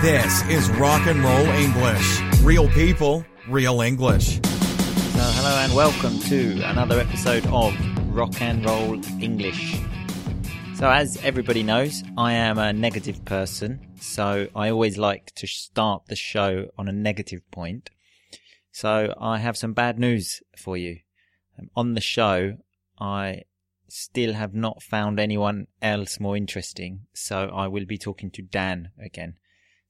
This is Rock and Roll English. Real people, real English. So, hello and welcome to another episode of Rock and Roll English. So, as everybody knows, I am a negative person, so I always like to start the show on a negative point. So, I have some bad news for you. Um, on the show, I still have not found anyone else more interesting, so I will be talking to Dan again.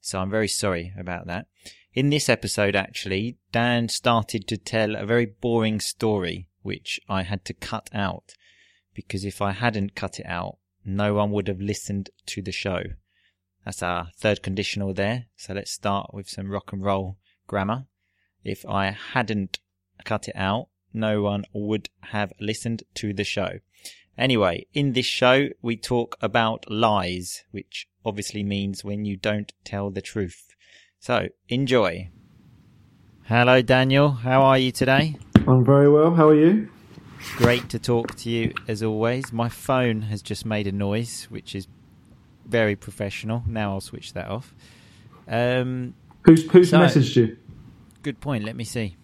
So I'm very sorry about that. In this episode, actually, Dan started to tell a very boring story, which I had to cut out. Because if I hadn't cut it out, no one would have listened to the show. That's our third conditional there. So let's start with some rock and roll grammar. If I hadn't cut it out, no one would have listened to the show. Anyway, in this show, we talk about lies, which obviously means when you don't tell the truth. So, enjoy. Hello, Daniel. How are you today? I'm very well. How are you? Great to talk to you as always. My phone has just made a noise, which is very professional. Now I'll switch that off. Um, Who's who's So- messaged you? good point. Let me see.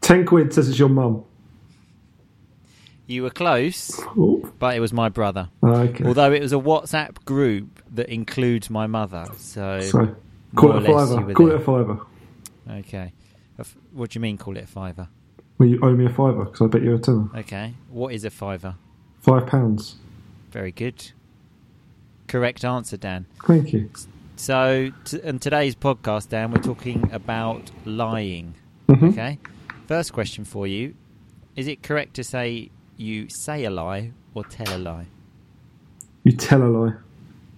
Ten quid says it's your mum. You were close, Oh, but it was my brother. okay. Although it was a WhatsApp group that includes my mother. So, so call it a or less you fiver. Call there. it a fiver. okay. What do you mean? Call it a fiver? Well, you owe me a fiver because I bet you're a tenner. Okay. What is a fiver? Five pounds. Very good. Correct answer, Dan. Thank you. So, t- in today's podcast, Dan, we're talking about lying. Mhm. Okay. First question for you: Is it correct to say you say a lie or tell a lie? You tell a lie.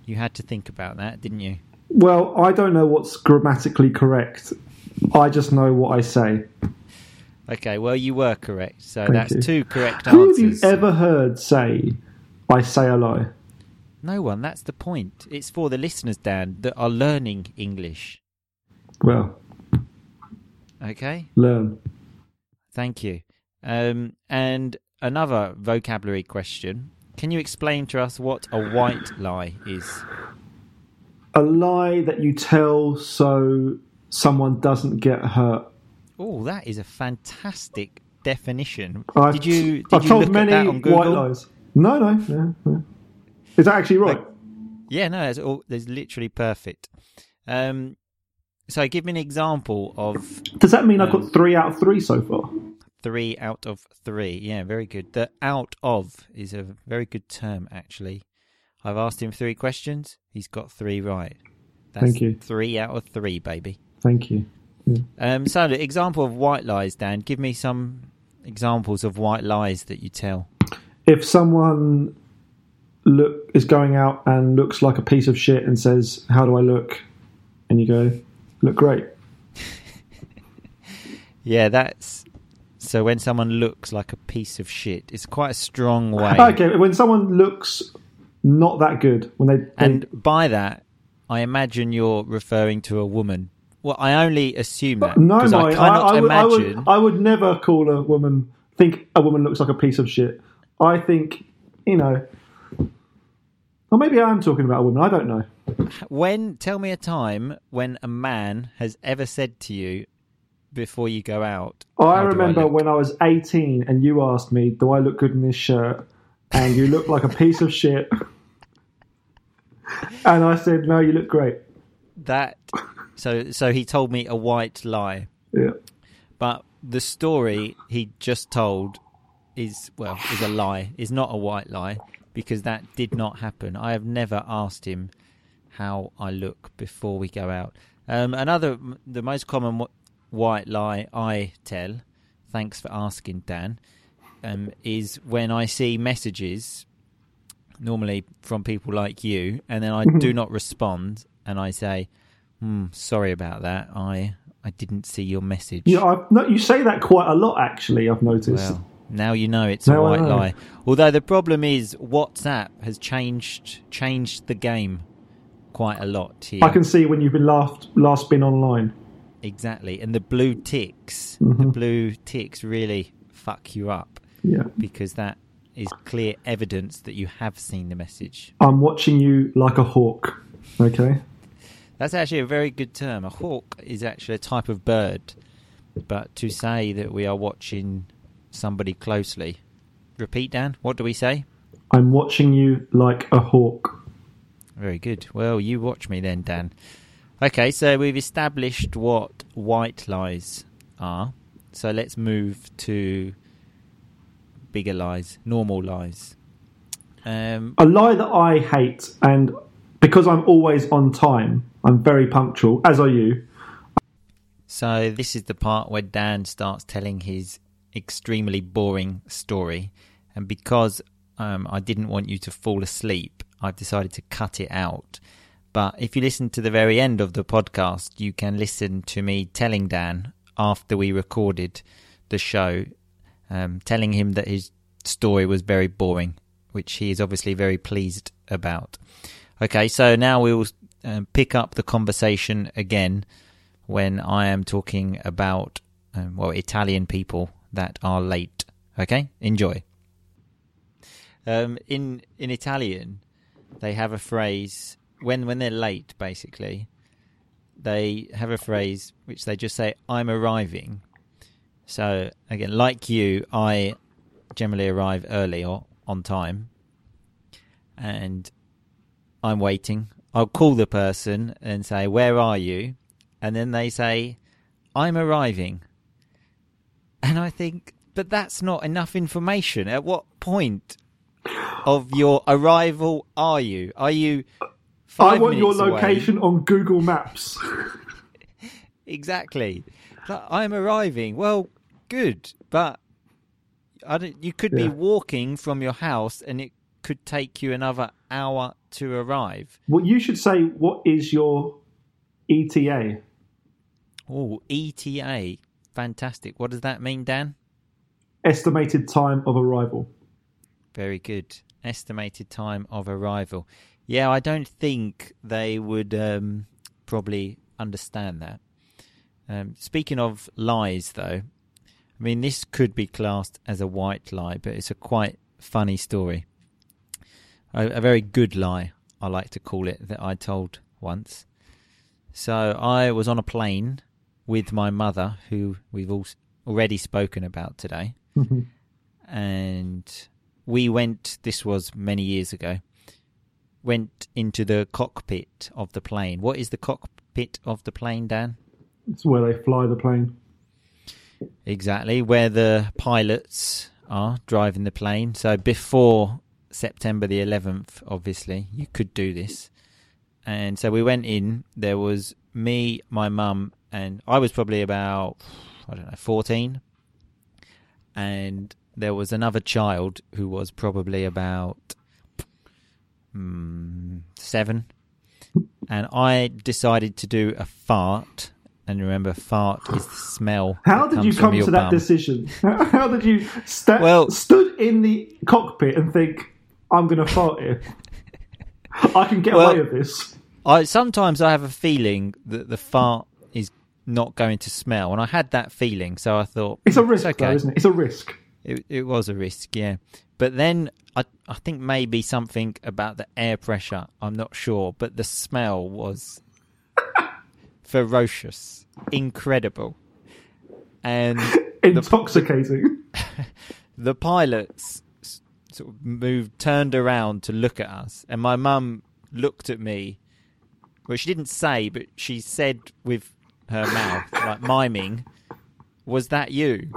You had to think about that, didn't you? Well, I don't know what's grammatically correct. I just know what I say. Okay. Well, you were correct. So Thank that's you. two correct answers. Who have you ever heard say, "I say a lie"? No one. That's the point. It's for the listeners, Dan, that are learning English. Well, Okay. learn. Thank you. Um, and another vocabulary question. Can you explain to us what a white lie is? A lie that you tell so someone doesn't get hurt. Oh, that is a fantastic definition. I've, did you did I've you told look many at that on Google? white lies. No, no, no, no. Is that actually right? Yeah, no, it's all there's literally perfect. Um, so give me an example of Does that mean I've Um, got three out of three so far? Three out of three. Yeah, very good. The out of is a very good term, actually. I've asked him three questions. He's got three right. That's Thank you. Three out of three, baby. Thank you. Um, so example of white lies, Dan. Give me some examples of white lies that you tell. If someone look is going out and looks like a piece of shit and says, "How do I look?" and you go, "Look great." Yeah, that's so when someone looks like a piece of shit. It's quite a strong way. Okay, when someone looks not that good, when they, they And by that, I imagine you're referring to a woman. Well, I only assume that no, no, I I, would, I would, I would never call a woman think a woman looks like a piece of shit. I think, you know, or maybe I am talking about a woman. I don't know. When tell me a time when a man has ever said to you before you go out. I remember look?" when I was 18 and you asked me, Do I look good in this shirt? And you look like a piece of shit. And I said, No, you look great. that. So so he told me a white lie. Yeah. But the story he just told is well is a lie. Is not a white lie because that did not happen. I have never asked him how I look before we go out. Um, another the most common white lie I tell. Thanks for asking, Dan. Um, is when I see messages, normally from people like you, and then I do not respond, and I say, hmm, "Sorry about that. I I didn't see your message." Yeah, I, no, you say that quite a lot, actually, I've noticed. Well, now you know it's Now a white lie. Although the problem is WhatsApp has changed changed the game quite a lot here. I can see when you've been last, last been online. Exactly, and the blue ticks, the Mhm. blue ticks really fuck you up Yeah. because that is clear evidence that you have seen the message. I'm watching you like a hawk. Okay? That's actually a very good term. A hawk is actually a type of bird, but to say that we are watching somebody closely. Repeat, Dan. What do we say? I'm watching you like a hawk. Very good. Well, you watch me then, Dan. Okay, so we've established what white lies are. So let's move to bigger lies, normal lies. Um, A lie that I hate, and because I'm always on time, I'm very punctual, as are you. so this is the part where Dan starts telling his extremely boring story, and because um, I didn't want you to fall asleep, I've decided to cut it out. But if you listen to the very end of the podcast, you can listen to me telling Dan after we recorded the show, um, telling him that his story was very boring, which he is obviously very pleased about. Okay, so now we will um, pick up the conversation again when I am talking about, um, well, Italian people that are late. Okay, enjoy. Um, in in Italian, they have a phrase when when they're late. Basically, they have a phrase which they just say, "I'm arriving." So again, like you, I generally arrive early or on time, and I'm waiting. I'll call the person and say, "Where are you?" And then they say, "I'm arriving." And I think, but that's not enough information. At what point of your arrival are you? Are you? I want your minutes away? location on Google Maps. Exactly. I'm arriving. Well, good, but I don't, you could be walking from your house, and it could take you another hour to arrive. well, you should say, what is your ETA? Oh, ETA, fantastic. What does that mean, Dan? Estimated time of arrival. Very good. Estimated time of arrival. Yeah, I don't think they would um, probably understand that. Um, speaking of lies, though, I mean, this could be classed as a white lie, but it's a quite funny story. A, a very good lie, I like to call it, that I told once. So I was on a plane with my mother, who we've all already spoken about today and we went this was many years ago went into the cockpit of the plane. What is the cockpit of the plane dan? It's where they fly the plane. exactly where the pilots are driving the plane. So before september the 11th obviously you could do this. And so we went in. There was me my mum and i was probably about i don't know 14 and there was another child who was probably about mm, seven, and I decided to do a fart. And remember, fart is the smell. How did you come to that decision? How did you sta- Well- stood in the cockpit and think, I'm going to fart here? I can get Well- away with this. I sometimes I have a feeling that the fart is not going to smell, and I had that feeling, so I thought It's a risk, okay. though, isn't it? It's a risk. It, it was a risk, yeah. But then I, I think maybe something about the air pressure. I'm not sure, but the smell was ferocious, incredible, and Intoxicating. the pilots sort of moved, turned around to look at us, and my mum looked at me. Well, she didn't say, but she said with her mouth, like miming, "Was that you?"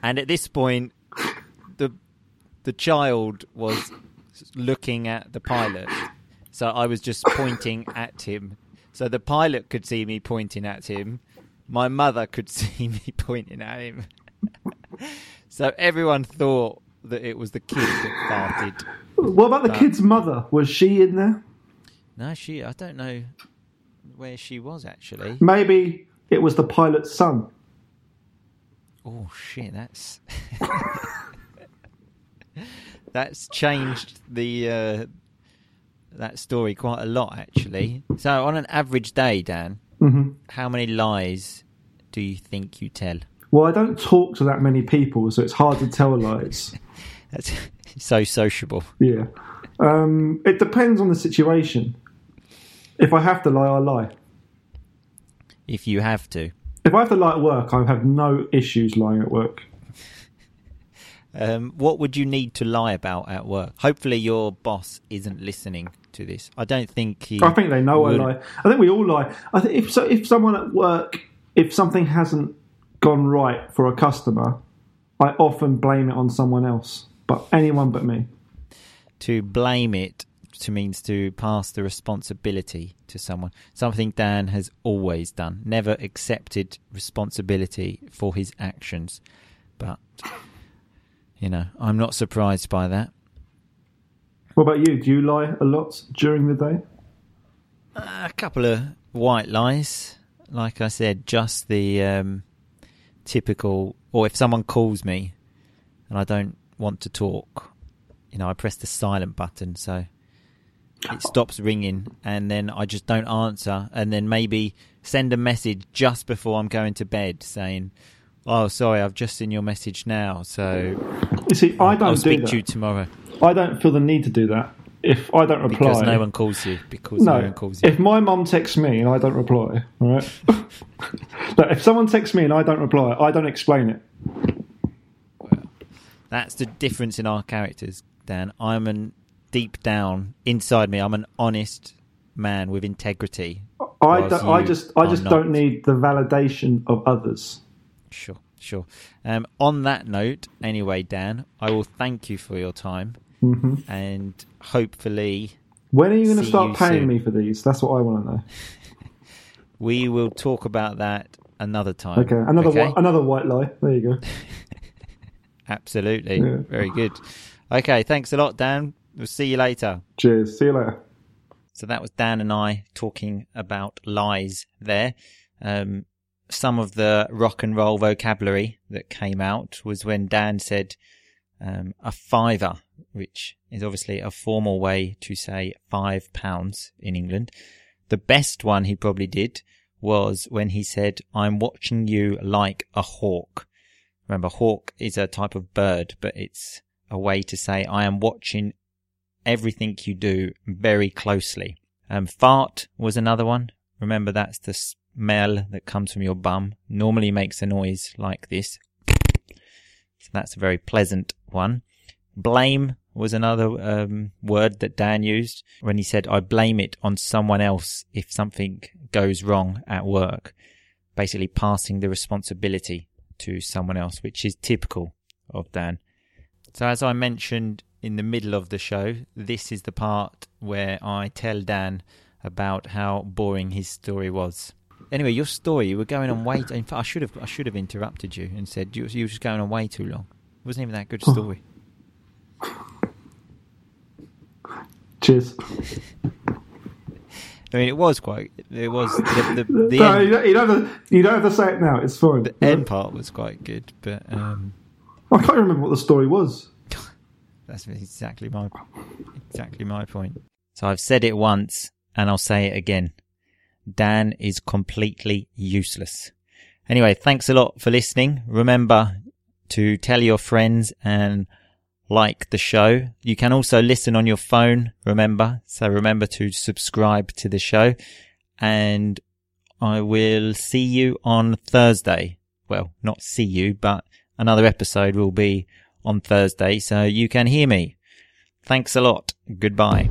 And at this point, the the child was looking at the pilot, so I was just pointing at him. So the pilot could see me pointing at him. My mother could see me pointing at him. So everyone thought that it was the kid that farted. What about the But- kid's mother? Was she in there? No, she. I don't know where she was actually. Maybe it was the pilot's son. Oh shit! That's that's changed the uh, that story quite a lot actually. So on an average day, Dan, hmm how many lies do you think you tell? Well, I don't talk to that many people, so it's hard to tell lies. That's so sociable. Yeah. Um, it depends on the situation. If I have to lie, I lie. If you have to. If I have to lie at work, I have no issues lying at work. Um, what would you need to lie about at work? Hopefully, your boss isn't listening to this. I don't think he. I think they know I lie. I think we all lie. I think if so, if someone at work, if something hasn't gone right for a customer, I often blame it on someone else, but anyone but me. to blame it to means to pass the responsibility to someone. Something Dan has always done. Never accepted responsibility for his actions. But you know, I'm not surprised by that. What about you? Do you lie a lot during the day? A couple of white lies, like I said, just the um, typical. Or if someone calls me and I don't want to talk, you know, I press the silent button, so it stops ringing, and then I just don't answer, and then maybe send a message just before I'm going to bed saying, "Oh, sorry, I've just seen your message now, so You see, I don't I'll do speak that. to you tomorrow." I don't feel the need to do that. If I don't reply, Because no one calls you. Because no, No, one calls you. if my mum texts me and I don't reply, all right. Look, if someone texts me and I don't reply, I don't explain it. That's the difference in our characters, Dan. I'm an deep down inside me. I'm an honest man with integrity. I, I just, I just not. don't need the validation of others. Sure, sure. Um, on that note, anyway, Dan, I will thank you for your time, hmm and hopefully When are you going to start paying soon. me for these? That's what I want to know. we will talk about that another time. Okay, another okay? White, another white lie. There you go. Absolutely, Yeah. very good. Okay, thanks a lot, Dan. We'll see you later. Cheers. See you later. So that was Dan and I talking about lies there. Um, some of the rock and roll vocabulary that came out was when Dan said um, a fiver, which is obviously a formal way to say five pounds in England. The best one he probably did was when he said, I'm watching you like a hawk. Remember, hawk is a type of bird, but it's a way to say, I am watching everything you do very closely. Um, fart was another one. Remember, that's the smell that comes from your bum. Normally makes a noise like this. So that's a very pleasant one. Blame was another um, word that Dan used when he said, I blame it on someone else if something goes wrong at work. Basically passing the responsibility to someone else, which is typical of Dan. So, as I mentioned in the middle of the show, this is the part where I tell Dan about how boring his story was. Anyway, your story, you were going on way. In fact, I should have I should have interrupted you and said you, you were just going on way too long. It wasn't even that good a story. Cheers. I mean, it was quite. It was the the, the, no, end, you, don't, you, don't have to, you don't have to say it now. It's fine. the end part was quite good, but um, I can't remember what the story was. That's exactly my exactly my point. So I've said it once and I'll say it again. Dan is completely useless. Anyway, thanks a lot for listening. Remember to tell your friends and like the show. You can also listen on your phone, remember. So remember to subscribe to the show and I will see you on Thursday. Well, not see you, but another episode will be on Thursday so you can hear me. Thanks a lot. Goodbye.